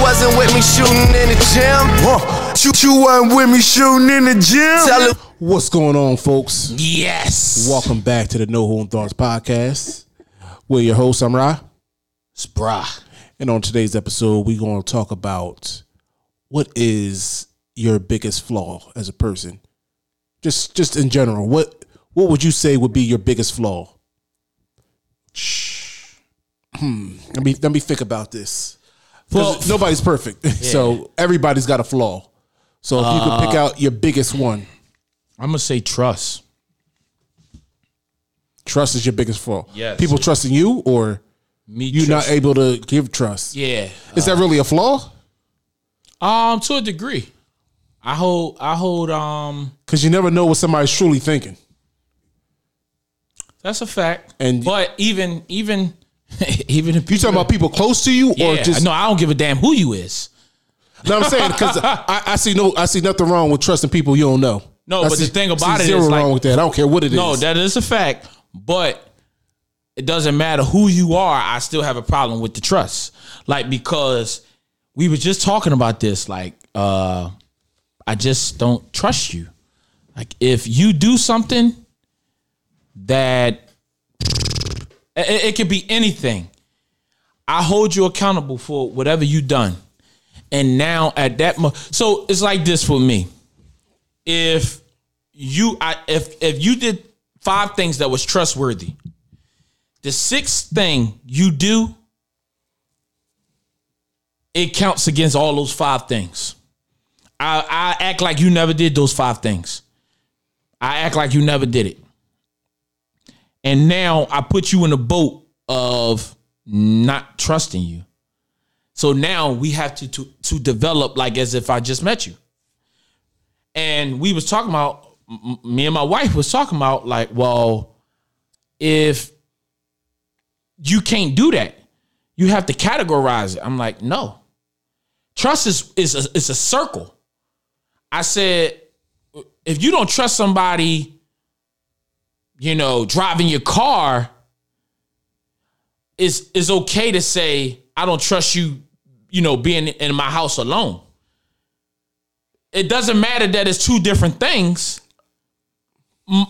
wasn't with me shooting in the gym. Huh. You, you wasn't with me shooting in the gym. Tell him. What's going on, folks? Yes. Welcome back to the No Home Thoughts podcast. We're your host, I'm Ra. Sprah. And on today's episode, we're going to talk about what is your biggest flaw as a person. Just just in general, what what would you say would be your biggest flaw? Hmm. Let me let me think about this. Well, nobody's perfect, so everybody's got a flaw. So if you could pick Uh, out your biggest one, I'm gonna say trust. trust is your biggest flaw. Yes. People trusting you, or Me you trust. not able to give trust. yeah. Is that really a flaw? Um, to a degree. I hold. I hold. Um, Because you never know what somebody's truly thinking. that's a fact. And- but even even even if You talking about people close to you, or just no, I don't give a damn who you is. No, I'm saying because I, I see no, I see nothing wrong with trusting people you don't know. No, I but the see- thing I about it zero is, like- wrong with that. I don't care what it is. No, that is a fact. But it doesn't matter who you are. I still have a problem with the trust. Like because we were just talking about this. Like uh, I just don't trust you. Like if you do something that it, it could be anything. I hold you accountable for whatever you done. And now at that mo so it's like this for me. If you I if if you did five things that was trustworthy, the sixth thing you do, it counts against all those five things. I, I act like you never did those five things. I act like you never did it. And now I put you in a boat of not trusting you. So now we have to to to develop like as if I just met you. And we was talking about me and my wife was talking about like, well, if you can't do that, you have to categorize it. I'm like, no. Trust is is a, is a circle. I said, if you don't trust somebody, you know, driving your car, it's it's okay to say I don't trust you, you know, being in my house alone. It doesn't matter that it's two different things.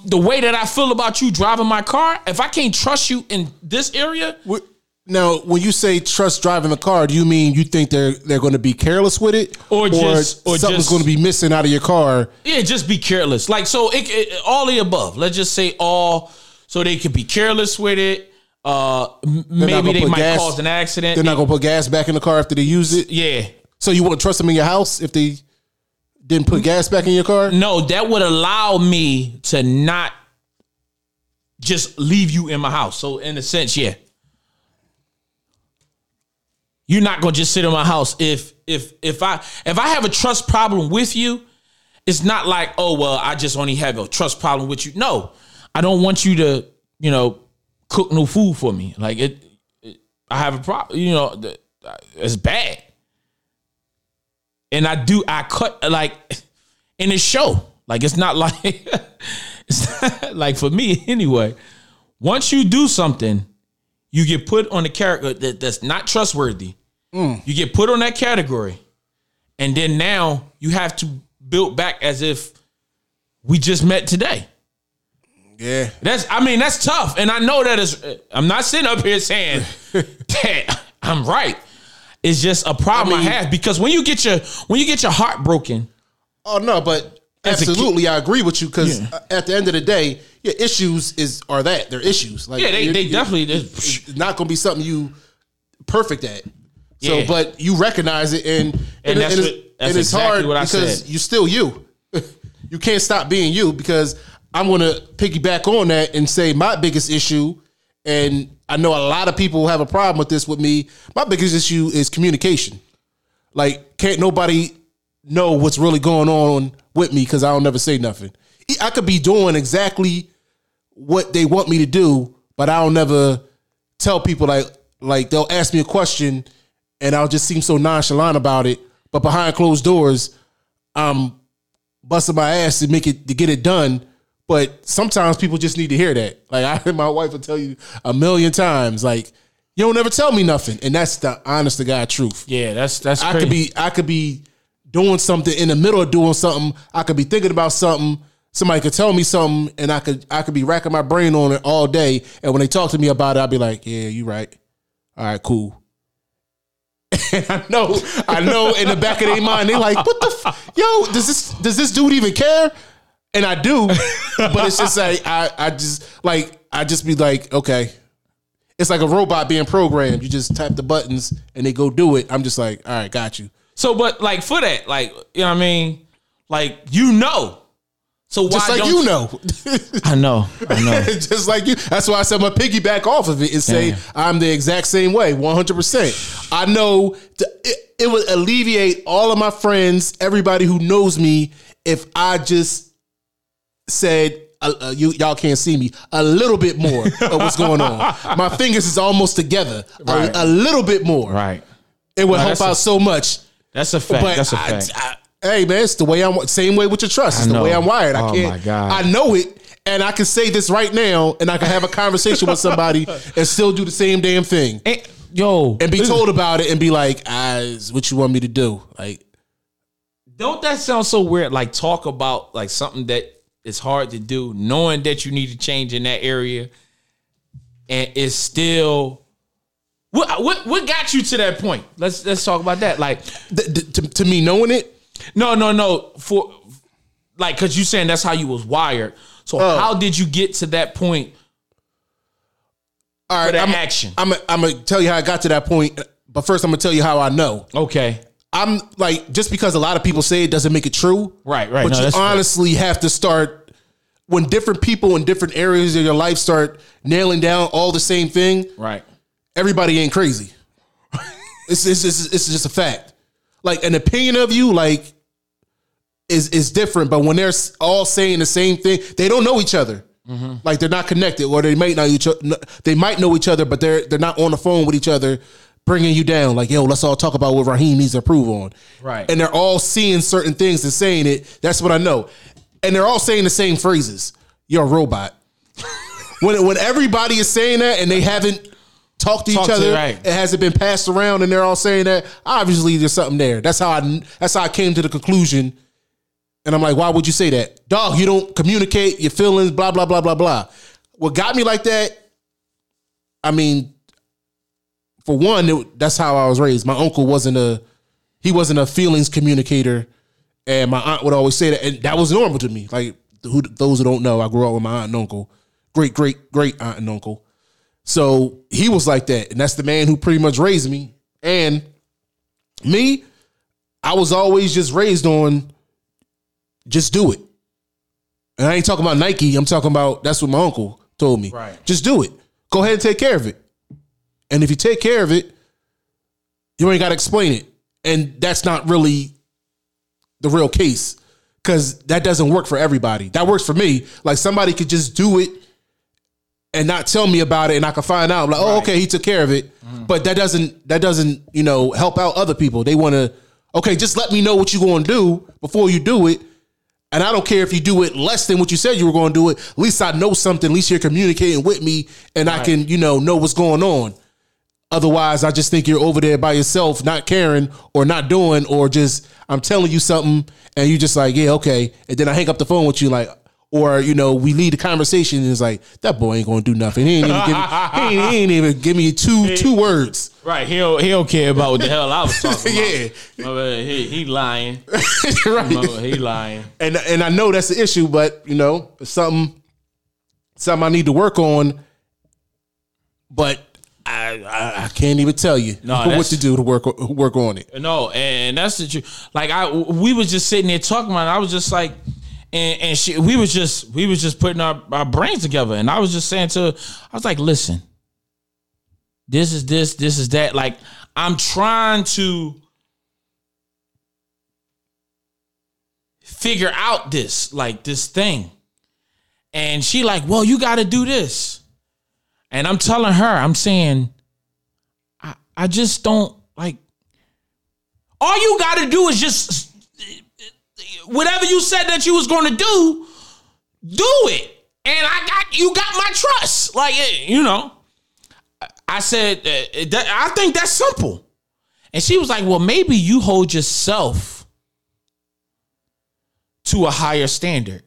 The way that I feel about you driving my car, if I can't trust you in this area, Wh- Now, when you say trust driving the car, do you mean you think they're they're going to be careless with it, Or just- or something's just- going to be missing out of your car? yeah, just be careless. Like so, it, it all the above. Let's just say all, so they could be careless with it. Uh, maybe they might gas- cause an accident. They're not going to put gas back in the car after they use it. yeah, So you wouldn't trust them in your house if they didn't put gas back in your car? no, that would allow me to not just leave you in my house. So in a sense, yeah. You're not gonna just sit in my house if if if I if I have a trust problem with you, it's not like, oh well, I just only have a trust problem with you. No. I don't want you to, you know, cook no food for me. Like it, it I have a problem, you know, th- it's bad. And I do I cut like in the show. Like it's not like it's not like for me anyway. Once you do something, you get put on a character uh, that, that's not trustworthy. Mm. You get put on that category, and then now you have to build back as if we just met today. Yeah. That's I mean that's tough, and I know that is. I'm not sitting up here saying that I'm right. It's just a problem I, mean- have because when you get your when you get your heart broken, Oh no, but absolutely, I agree with you because Yeah. at the end of the day, your issues is are that they're issues. Like yeah, they you- they you- definitely. it's not going to be something you perfect at. So, Yeah. but you recognize it, and And that's it's, what- that's and it's exactly hard what I because said. you still you. you can't stop being you because I'm going to piggyback on that and say my biggest issue, and I know a lot of people have a problem with this with me. My biggest issue is communication. Like, can't nobody know what's really going on with me because I don't never say nothing. I could be doing exactly what they want me to do, but I don't never tell people like like they'll ask me a question and I'll just seem so nonchalant about it. But behind closed doors, I'm busting my ass to make it to get it done. But sometimes people just need to hear that. Like I my wife will tell you a million times, like You don't never tell me nothing, and that's the honest to God truth. Yeah, that's that's. I crazy. could be I could be doing something in the middle of doing something. I could be thinking about something. Somebody could tell me something, and I could I could be racking my brain on it all day. And when they talk to me about it, I'll be like, "Yeah, you right. All right, cool." And I know, I know, in the back of their mind, they're like, "What the, f- yo? Does this does this dude even care?" And I do, but it's just like I I just like I just be like, okay, it's like a robot being programmed. You just tap the buttons and they go do it. I'm just like, all right, got you. So, but like for that, like you know what I mean, like you know. So why Just like don't you know. I know, I know. just like you. That's why I said my piggyback off of it and say Damn. I'm the exact same way, 100%. I know th- it, it would alleviate all of my friends, everybody who knows me, if I just said, uh, uh, you y'all can't see me a little bit more of what's going on. My fingers is almost together, Right. a, a little bit more. right. It would No, help that's a- out so much. That's a fact. But that's a I- fact. I- hey man, it's the way I'm. Same way with your trust. It's the way. I'm wired. I Oh, can't. my God. I know it, and I can say this right now, and I can have a conversation with somebody and still do the same damn thing, Eh, yo, and be told about it, and be like, "Ah, is what you want me to do?" Like, Don't that sound so weird? Like talk about like something that is hard to do, knowing that you need to change in that area, and it's still. What, what what got you to that point? Let's let's talk about that. Like, th- th- to, to me, knowing it, no, no, no. For like, because you saying that's how you was wired. So Oh. how did you get to that point all that I'm, action? I'm, I'm gonna tell you how I got to that point, but first I'm gonna tell you how I know. Okay, I'm like, just because a lot of people say it doesn't make it true. Right, right. But No, you fair. honestly have to start when different people in different areas of your life start nailing down all the same thing. right. Everybody ain't crazy. it's, it's, it's, it's just a fact. Like an opinion of you, like is is different. But when they're all saying the same thing, they don't know each other. Mm-hmm. Like they're not connected, or they might not each they might know each other, but they're they're not on the phone with each other, bringing you down. Like yo, let's all talk about what Raheem needs to improve on. Right. And they're all seeing certain things and saying it. That's what I know. And they're all saying the same phrases. You're a robot. when when everybody is saying that and they haven't talked to Talked each to- other, right. it hasn't been passed around, and they're all saying that. Obviously, there's something there. That's how I. That's how I came to the conclusion. And I'm like, why would you say that, dog? You don't communicate your feelings, blah blah blah blah blah. What got me like that? I mean, for one, it, that's how I was raised. My uncle wasn't a he wasn't a feelings communicator, and my aunt would always say that, and that was normal to me. Like who, those who don't know, I grew up with my aunt and uncle, great great great aunt and uncle. So he was like that, and that's the man who pretty much raised me. And me, I was always just raised on just do it. And I ain't talking about Nike. I'm talking about that's what my uncle told me. Right. Just do it. Go ahead and take care of it. And if you take care of it, you ain't got to explain it. And that's not really the real case because that doesn't work for everybody. That works for me. Like somebody could just do it and not tell me about it, and I can find out. like, oh, okay, he took care of it. Mm-hmm. But that doesn't that doesn't you know help out other people. They want to okay, just let me know what you're going to do before you do it. And I don't care if you do it less than what you said you were going to do it. At least I know something. At least you're communicating with me, and I can you know know what's going on. Otherwise, I just think you're over there by yourself, not caring or not doing, or just I'm telling you something and you just like, yeah, okay. And then I hang up the phone with you, like, or you know, we lead the conversation and it's like, that boy ain't gonna do nothing. He ain't even give me, he ain't, he ain't even give me two two words. Right. He don't, he don't care about what the hell I was talking about. Yeah. My bad. He, he lying. right. He lying. And and I know that's the issue, but you know, it's something something I need to work on. But I I, I can't even tell you No, what to do to work work on it. No, and that's the truth. Like I, we was just sitting there talking about. It. I was just like, and and she, we was just, we was just putting our, our brains together, and I was just saying to, her, I was like, listen, this is this, this is that. Like I'm trying to figure out this, like this thing, and she like, well, you got to do this, and I'm telling her, I'm saying, I, I just don't like all you got to do is just whatever you said that you was going to do, do it. And I got you got my trust. Like eh, you know, I said, uh, I think that's simple. And she was like, well, maybe you hold yourself to a higher standard.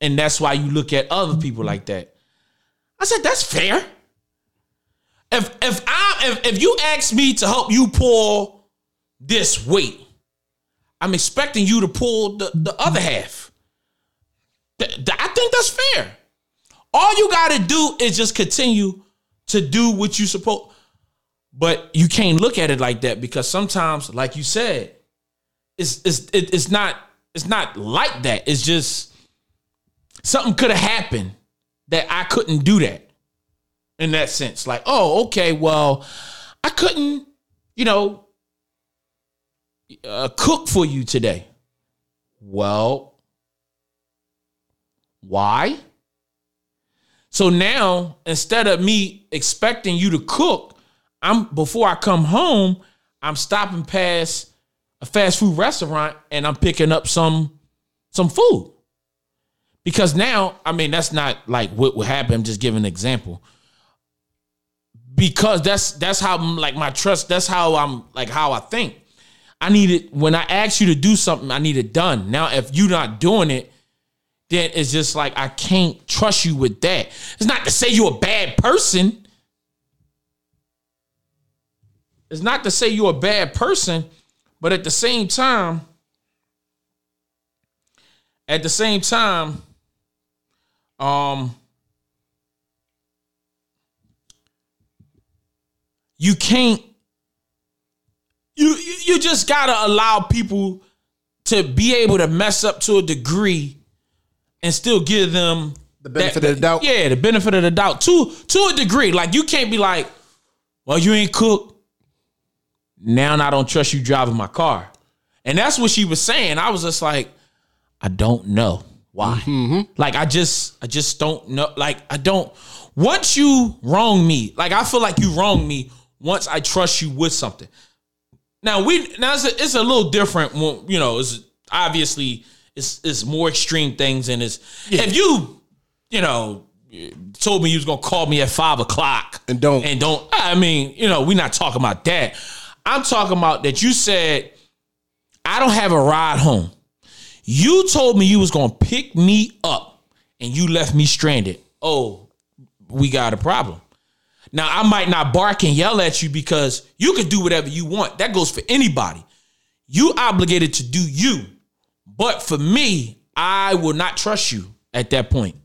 And that's why you look at other people like that. I said, that's fair. If if I if, if you ask me to help you pull this weight, I'm expecting you to pull the, the other half. Th- th- I think that's fair. All you gotta do is just continue to do what you supposed. But you can't look at it like that because sometimes, like you said, it's it's it, it's not it's not like that. It's just something could have happened that I couldn't do that in that sense. Like, oh, okay, well, I couldn't, you know, uh, cook for you today. Well, why? So now, instead of me expecting you to cook, I'm before I come home, I'm stopping past a fast food restaurant and I'm picking up some some food. Because now, I mean, that's not like what would happen. I'm just giving an example. Because that's that's how like my trust, that's how I'm like how I think. I need it when I ask you to do something, I need it done. Now, if you're not doing it, then it's just like I can't trust you with that. It's not to say you're a bad person. It's not to say you're a bad person, but at the same time, at the same time, um, you can't. You you just gotta allow people to be able to mess up to a degree and still give them The benefit of the doubt. Yeah, the benefit of the doubt to to a degree. Like you can't be like, well, you ain't cook. Now I don't trust you driving my car. And that's what she was saying. I was just like, I don't know why. Mm-hmm. Like I just I just don't know. Like I don't once you wrong me, like I feel like you wrong me once I trust you with something. Now we now it's a, it's a little different. when, You know, it's obviously it's it's more extreme things, and it's if you you know told me you was gonna call me at five o'clock And don't. and don't. I mean, you know, we're not talking about that. I'm talking about that you said I don't have a ride home. You told me you was gonna pick me up, and you left me stranded. Oh, we got a problem. Now I might not bark and yell at you because you can do whatever you want. That goes for anybody. You obligated to do you. But for me, I will not trust you at that point.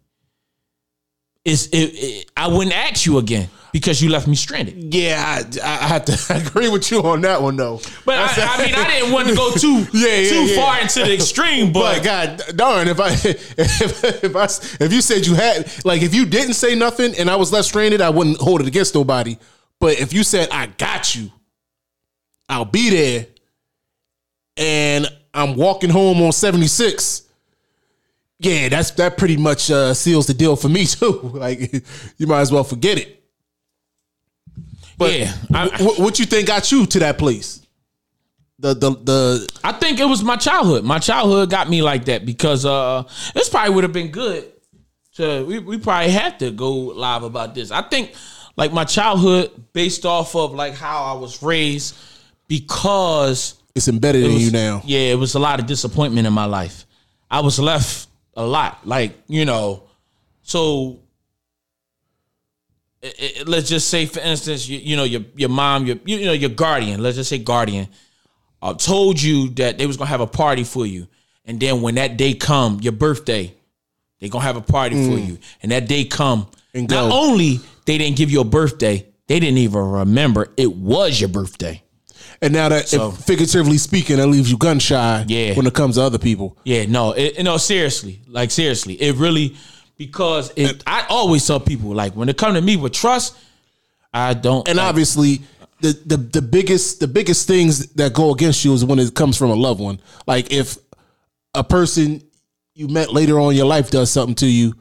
It's, it, it- I wouldn't ask you again because you left me stranded. Yeah, I, I have to agree with you on that one though. But I, I mean, I didn't want to go too Yeah, yeah, too yeah. far into the extreme. But But, God darn, if I if if I if you said you had like if you didn't say nothing and I was left stranded, I wouldn't hold it against nobody. But if you said I got you, I'll be there, and I'm walking home on 76. Yeah, that's that pretty much uh, seals the deal for me too. Like you might as well forget it. But yeah, I, what you think got you to that place? The the the I think it was my childhood. My childhood got me like that because uh, this probably would have been good. To we, we probably had to go live about this. I think like my childhood based off of like how I was raised because it's embedded in was- you now. Yeah, it was a lot of disappointment in my life. I was left a lot, like you know. So i- i- let's just say, for instance, you, you know your your mom, your you know your guardian. Let's just say guardian uh, told you that they was gonna have a party for you, and then when that day come, your birthday, they gonna have a party for you, and that day come, And not go. only they didn't give you a birthday, they didn't even remember it was your birthday. And now that, So- figuratively speaking, that leaves you gun shy Yeah. when it comes to other people. Yeah, no, it, no, seriously, like seriously, it really because it. I always tell people like when it come to me with trust, I don't. And like, obviously, the, the the biggest the biggest things that go against you is when it comes from a loved one. Like if a person you met later on in your life does something to you,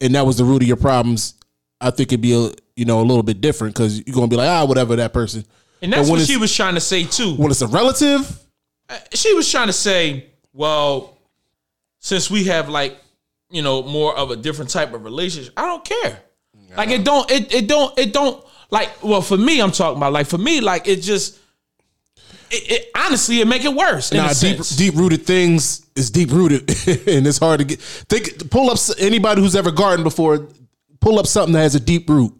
and that was the root of your problems, I think it'd be a you know a little bit different because you're gonna be like ah whatever that person. and that's what she was trying to say too. When it's a relative, She was trying to say, well, since we have like you know more of a different type of relationship, I don't care. Like it don't it it don't it don't like well for me I'm talking about like for me like it just it, it honestly it make it worse. Nah, deep deep rooted things is deep rooted, and it's hard to get. Think pull up anybody who's ever gardened before. Pull up something that has a deep root.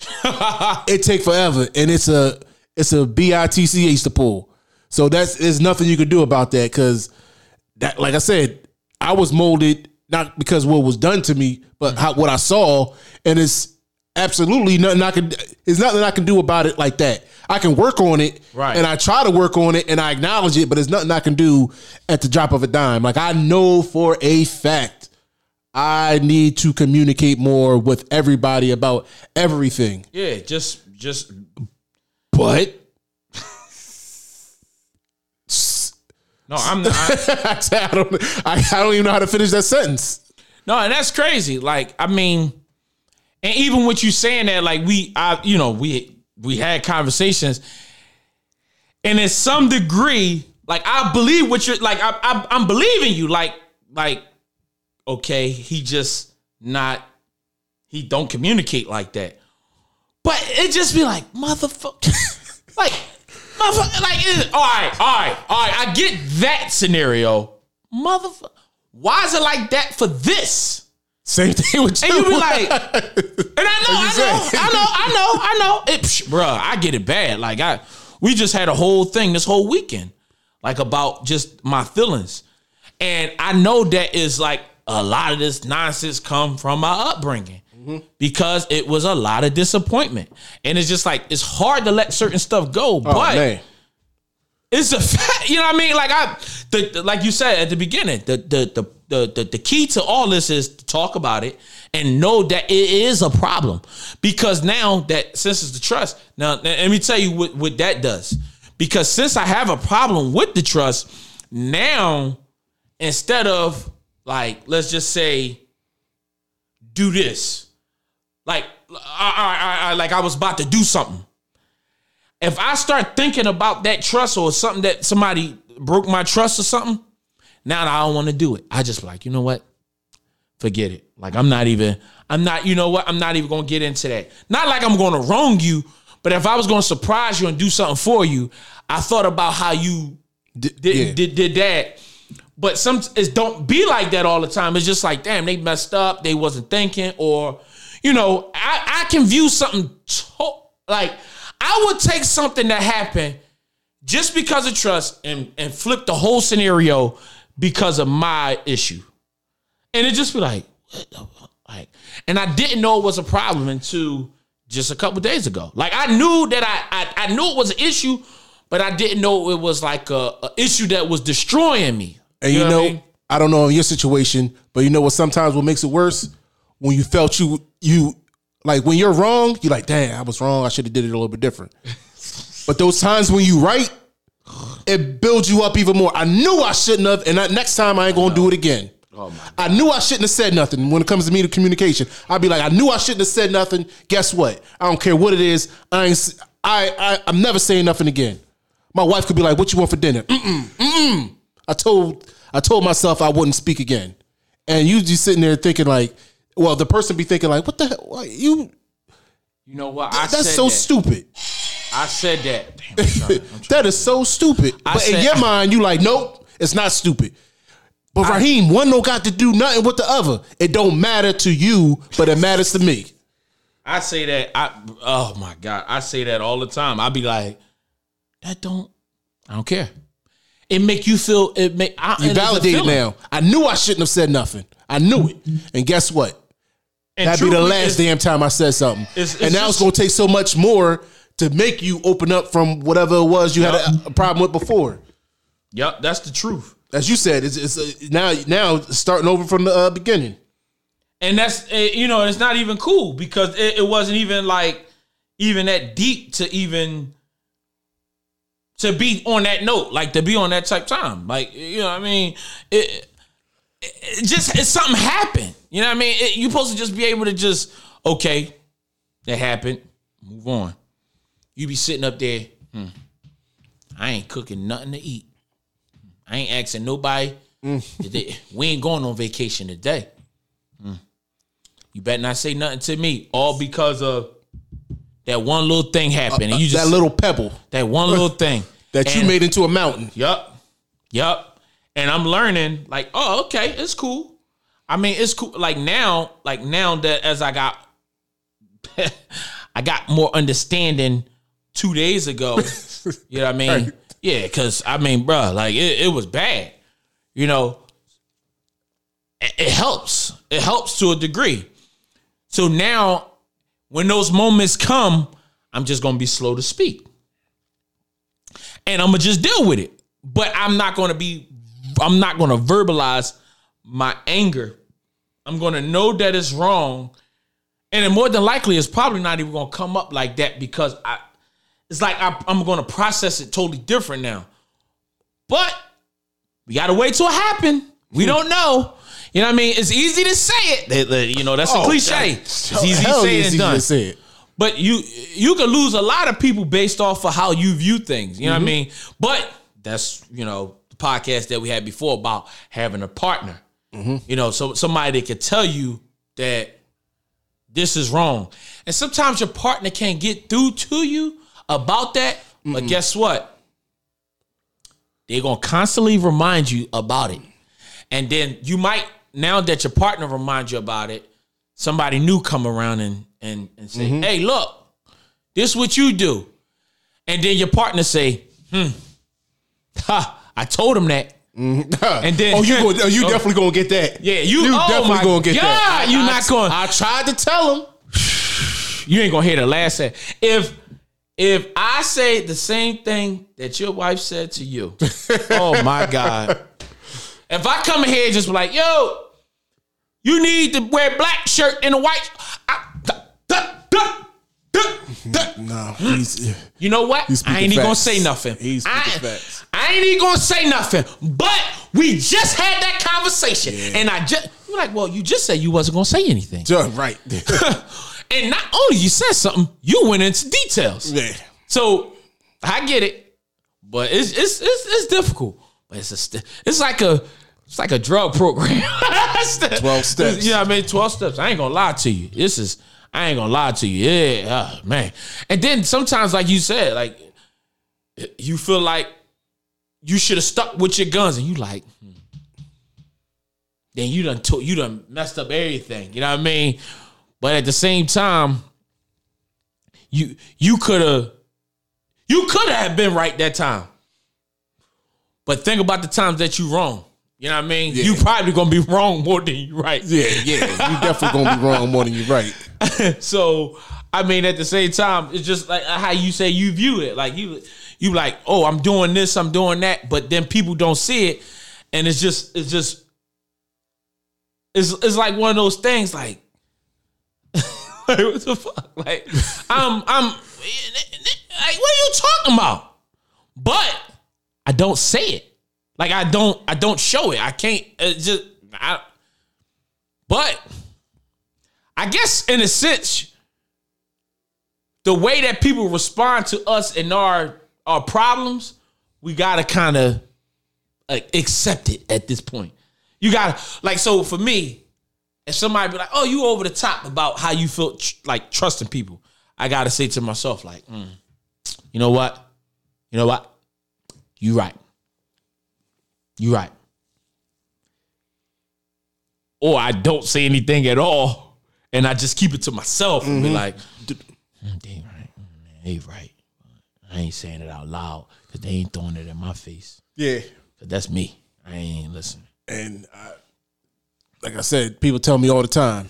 it take forever, and it's a it's a bitch to pull. So that's there's nothing you can do about that because that, like I said, I was molded not because what was done to me, but how, what I saw, and it's absolutely nothing I can. There's nothing I can do about it like that. I can work on it, Right. And I try to work on it, and I acknowledge it, but it's nothing I can do at the drop of a dime. Like I know for a fact, I need to communicate more with everybody about everything. Yeah, just just But no, I'm not. I, I don't, I, I don't even know how to finish that sentence. No, and that's crazy. Like, I mean, and even with you saying that, like we, I, you know, we we had conversations, and in some degree, like I believe what you're like. I, I I'm believing you. Like, like, okay, he just not, he don't communicate like that. But it just be like motherfucker, like, motherfucker, like, it, all right, all right, all right. I get that scenario, motherfucker. Why is it like that for this? Same thing with you. And you be like, and I know, I know, I know, I know, I know. It, psh, bruh, I get it bad. Like I, we just had a whole thing this whole weekend, like about just my feelings, and I know that is like a lot of this nonsense come from my upbringing because it was a lot of disappointment, and it's just like it's hard to let certain stuff go, oh, but man. it's a fact. You know what I mean? Like I, the, the- like you said at the beginning, the the, the the the the key to all this is to talk about it and know that it is a problem. Because now that since it's the trust, now let me tell you what what that does. Because since I have a problem with the trust, now instead of like let's just say do this, like I, I, I, like I was about to do something if I start thinking about that trust or something that somebody broke my trust or something, now I don't want to do it. I just like, you know what? Forget it. Like I'm not even, I'm not, you know what? I'm not even gonna get into that. Not like I'm gonna wrong you, but if I was gonna surprise you and do something for you, I thought about how you did yeah. did, did that. But some it's don't be like that all the time. It's just like, damn, they messed up, they wasn't thinking, or you know, I, I can view something to, like I would take something that happened just because of trust and, and flip the whole scenario because of my issue. And it just be like, what the fuck? Like, and I didn't know it was a problem until just a couple days ago. Like I knew that I, I I knew it was an issue, but I didn't know it was like a, a issue that was destroying me. And you, what I know, mean? I, don't know in your situation, but you know what? Sometimes what makes it worse when you felt you you like when you're wrong, you're like, damn, I was wrong. I should have did it a little bit different. but those times when you right, it builds you up even more. I knew I shouldn't have, and I, next time I ain't gonna do it again. Oh I knew I shouldn't have said nothing when it comes to me to communication. I'd be like, I knew I shouldn't have said nothing. Guess what? I don't care what it is. I ain't. I'm never saying nothing again. My wife could be like, "What you want for dinner?" Mm-mm, mm-mm. I told I told myself I wouldn't speak again, and you just sitting there thinking like, well, the person be thinking like, "What the hell? Why, you? You know what? I That's said so that. stupid. I said that. Damn, I'm trying- I'm trying- That is so stupid." I but in said- your mind, you like, nope, it's not stupid. But Raheem, one don't got to do nothing with the other. It don't matter to you, but it matters to me. I say that. I oh my god, I say that all the time. I be like, that don't. I don't care. It make you feel. It make I, You and it's a validated feeling. now. I knew I shouldn't have said nothing. I knew it. And guess what? And That'd be the last damn time I said something. It's- it's and now just- it's gonna take so much more to make you open up from whatever it was you had a, a problem with before. Yep, that's the truth. As you said, it's, it's uh, now now starting over from the uh, beginning. and that's eh, you know it's not even cool because it, it wasn't even like even that deep to even to be on that note like to be on that type time like you know what i mean it, it, just it's something happened you know what i mean it, you're supposed to just be able to just okay that happened move on you be sitting up there hmm, i ain't cooking nothing to eat i ain't asking nobody mm. today. we ain't going on vacation today hmm. you better not say nothing to me. All because of that one little thing uh, happened, and uh, you just that little pebble that one little thing that you made into a mountain. Yup. Yup. And I'm learning, like, oh, okay, it's cool. I mean, it's cool. Like now, like now that as I got I got more understanding two days ago. you know what I mean? Right. Yeah, because I mean, bro, like it, it was bad. You know, it, it helps. It helps to a degree. So now, when those moments come, I'm just gonna be slow to speak and I'm gonna just deal with it. But I'm not gonna be, I'm not gonna verbalize my anger. I'm gonna know that it's wrong, and then more than likely, it's probably not even gonna come up like that because I, it's like I, I'm gonna process it totally different now. But we gotta wait till it happen. We don't know. You know what I mean? It's easy to say it. You know, that's a Oh, cliche. God. It's easy to say it done. to say it. But you you can lose a lot of people based off of how you view things. You know Mm-hmm. what I mean? But that's you know podcast that we had before about having a partner. Mm-hmm. You know, so somebody that could tell you that this is wrong. And sometimes your partner can't get through to you about that. But guess what? They're gonna constantly remind you about it. And then you might, now that your partner reminds you about it, somebody new come around and and, and say, hey, look, this is what you do. And then your partner say, hmm, ha, I told him that. Mm-hmm. and then- oh, you go, oh, you Oh. definitely gonna get that. Yeah, you, you oh definitely gonna get God, that. you not going. I tried to tell him. you ain't gonna hear the last say. If if I say the same thing that your wife said to you, oh my God. If I come in here and just be like, yo, you need to wear black shirt and a white. Duh. No, he's You know what? I ain't even gonna say nothing. He's I. I ain't even gonna say nothing. But we just had that conversation, and I just you're like, well, you just said you wasn't gonna say anything, Yeah, right. and not only you said something, you went into details. yeah. So I get it, but it's it's it's, it's difficult. But it's a st- it's like a it's like a drug program. 12 steps. Yeah, I mean twelve steps. I ain't gonna lie to you. This is I ain't gonna lie to you. Yeah, oh, man. And then sometimes, like you said, like you feel like you should have stuck with your guns, and you like. hmm. Then you done you done messed up everything. You know what I mean? But at the same time, you you could have you could have been right that time. But think about the times that you wrong. You know what I mean? You probably gonna be wrong more than you right. Yeah, yeah. You definitely gonna be wrong more than you're right. So I mean, at the same time, it's just like uh, how you say you view it. Like you, you like, oh, I'm doing this, I'm doing that, but then people don't see it, and it's just, it's just, it's it's like one of those things. Like, like what the fuck? Like, I'm, I'm, like, what are you talking about? But I don't say it. Like I don't, I don't show it. I can't. It's just, I. But I guess in a sense, the way that people respond to us and our our problems, we gotta kind of like accept it at this point. You gotta like so for me, if somebody be like, "Oh, you over the top about how you feel tr- like trusting people," I gotta say to myself like, mm, "You know what? You know what? You right. You right." Or I don't say anything at all, and I just keep it to myself and be like, "Mm, "They right, Mm, they right." I ain't saying it out loud because they ain't throwing it in my face. Yeah. 'Cause that's me. I ain't listening. And I, like I said, people tell me all the time,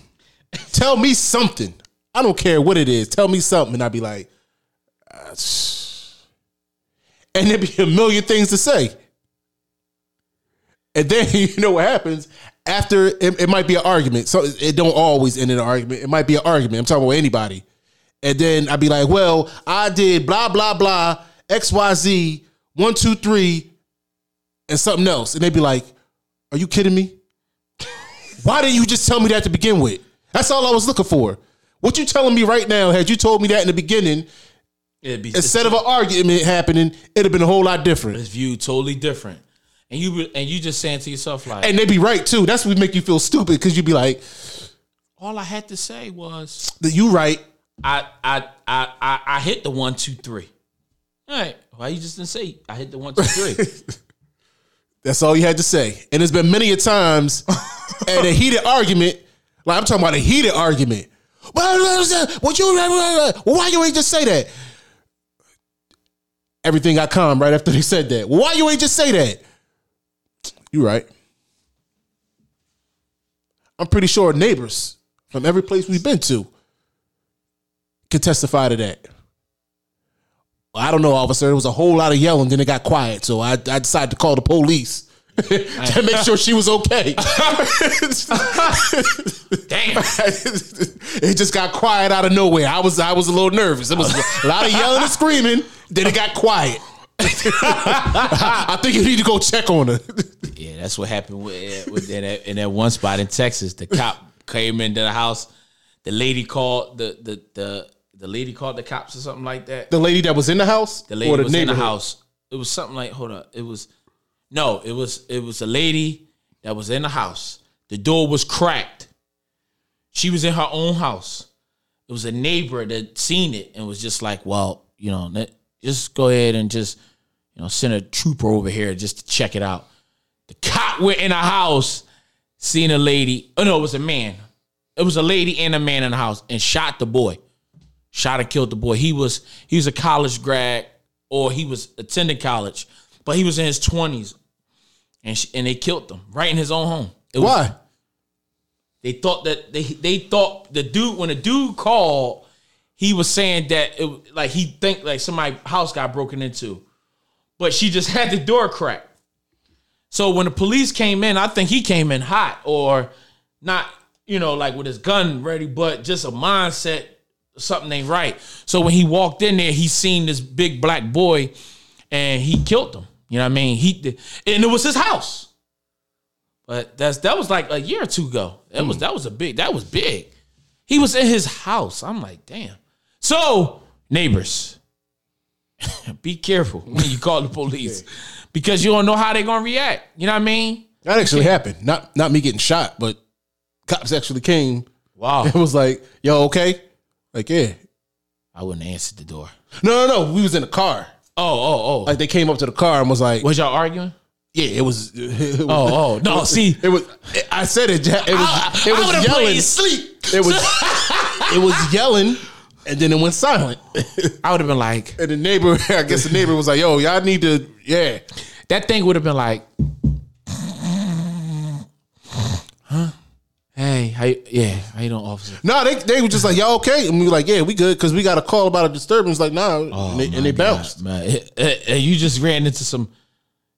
tell me something. I don't care what it is. Tell me something. And I'd be like, "Ah, sh-" and there'd be a million things to say. And then you know what happens after it, it might be an argument. So it don't always end in an argument. It might be an argument. I'm talking about anybody. And then I'd be like, well, I did blah, blah, blah, XYZ, one, two, three, and something else. And they'd be like, Are you kidding me? Why didn't you just tell me that to begin with? That's all I was looking for. What you telling me right now, had you told me that in the beginning, It'd be instead of an argument happening, it'd have been a whole lot different. it's viewed totally different. And you and you just saying to yourself like, And they'd be right too. That's what make you feel stupid because you'd be like, all I had to say was, You right. I I I I, I hit the one two three. All right, why you just didn't say I hit the one two three? That's all you had to say. And there's been many a times at a heated argument, like I'm talking about a heated argument. What you? Why you ain't just say that? Everything got calm right after they said that. Why you ain't just say that? You right. I'm pretty sure neighbors from every place we've been to can testify to that. I don't know, officer. There was a whole lot of yelling, then it got quiet. So I, I decided to call the police to make sure she was okay. Damn. it just got quiet out of nowhere. I was I was a little nervous. It was a lot of yelling and screaming. Then it got quiet. I think you need to go check on her. Yeah, that's what happened with, with in, that, in that one spot in Texas. The cop came into the house. The lady called the the the the lady called the cops or something like that. The lady that was in the house, The lady the was in the house. It was something like hold up. It was no, it was it was a lady that was in the house. The door was cracked. She was in her own house. It was a neighbor that seen it and was just like, well, you know, just go ahead and just, you know, send a trooper over here just to check it out. The cop went in the house, seen a lady. Oh no, it was a man. It was a lady and a man in the house and shot the boy. Shot and killed the boy. He was he was a college grad or he was attending college, but he was in his twenties, and sh- and they killed him right in his own home. It was- Why? they thought that they they thought the dude when the dude called, he was saying that it like he think like somebody house got broken into, but she just had the door cracked. So when the police came in, I think he came in hot or not, you know, like with his gun ready, but just a mindset something ain't right. So when he walked in there, he seen this big black boy, and he killed him. You know what I mean? He and it was his house. But that's that was like a year or two ago. That was hmm. that was a big that was big. He was in his house. I'm like, damn. So neighbors, be careful when you call the police because you don't know how they're gonna react. You know what I mean? That actually happened. Not not me getting shot, but cops actually came. Wow. It was like, yo, okay? Like, yeah. I wouldn't answer the door. No, no, no. We was in the car. Oh, oh, oh. Like they came up to the car and was like, was y'all arguing? yeah, it was. It was Oh, oh. No, see. It was. I said it. It was. I- it was would've yelling. sleep. It was. it was yelling, and then it went silent. I would have been like, And the neighbor, I guess the neighbor was like, "Yo, y'all need to, yeah." that thing would have been like, huh? Hey, how you, yeah, how you doing, officer? No, they they were just like, "Y'all okay?" And we were like, "Yeah, we good," because we got a call about a disturbance. Like, nah, and they, and they bounced. Man, you just ran into some,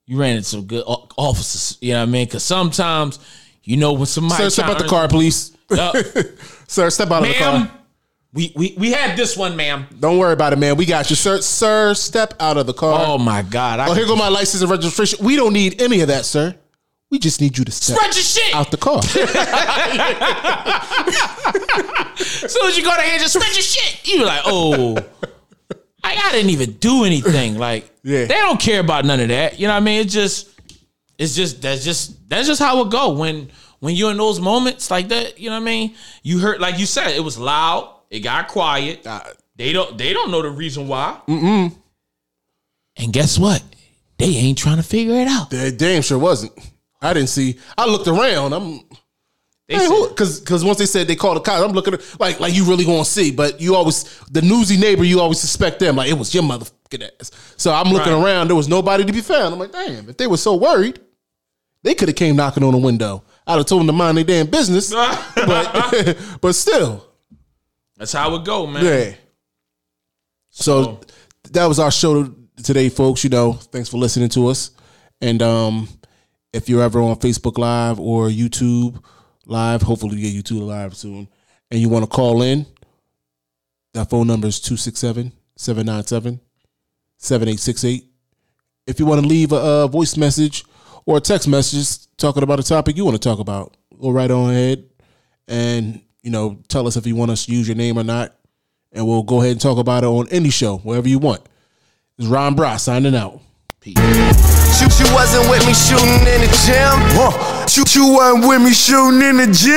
you ran into some good officers. You know what I mean? Because sometimes, you know, when somebody Sir, step out the car, please. Uh, Sir, step out of the car. We, we we had this one, ma'am. Don't worry about it, man. We got you, sir. Sir, step out of the car. Oh my God! I Oh, here go my license and registration. We don't need any of that, sir. We just need you to step spread your shit. out the car. As soon as you go to hand, just spread your shit. You be like, oh, I, I didn't even do anything. Like, Yeah. they don't care about none of that. You know what I mean? It's just, it's just that's just that's just how it go when when you're in those moments like that. You know what I mean? You heard, like you said, it was loud. It got quiet. Uh, they don't they don't know the reason why. Mm-mm. And guess what? They ain't trying to figure it out. That damn sure wasn't. I didn't see. I looked around. I'm They Hey, said. Because because once they said they called the cops, I'm looking at like like you really gonna see, but you always the newsy neighbor, you always suspect them like it was your motherfucking ass. So I'm looking Right. around, there was nobody to be found. I'm like, damn, if they were so worried, they could have came knocking on the window. I'd have told them to mind their damn business, but but still, that's how it go, man. yeah. So that was our show today, folks. You know, thanks for listening to us. And um, if you're ever on Facebook Live or YouTube Live, hopefully you get YouTube Live soon, and you want to call in, that phone number is 267 797 7868. If you want to leave a, uh voice message or a text message talking about a topic you want to talk about, go right on ahead and you know tell us if you want us to use your name or not, and we'll go ahead and talk about it on any show, wherever you want. It's Ron Bra signing out. She, she wasn't with me shooting in the gym. Huh. You, you wasn't with me shooting in the gym.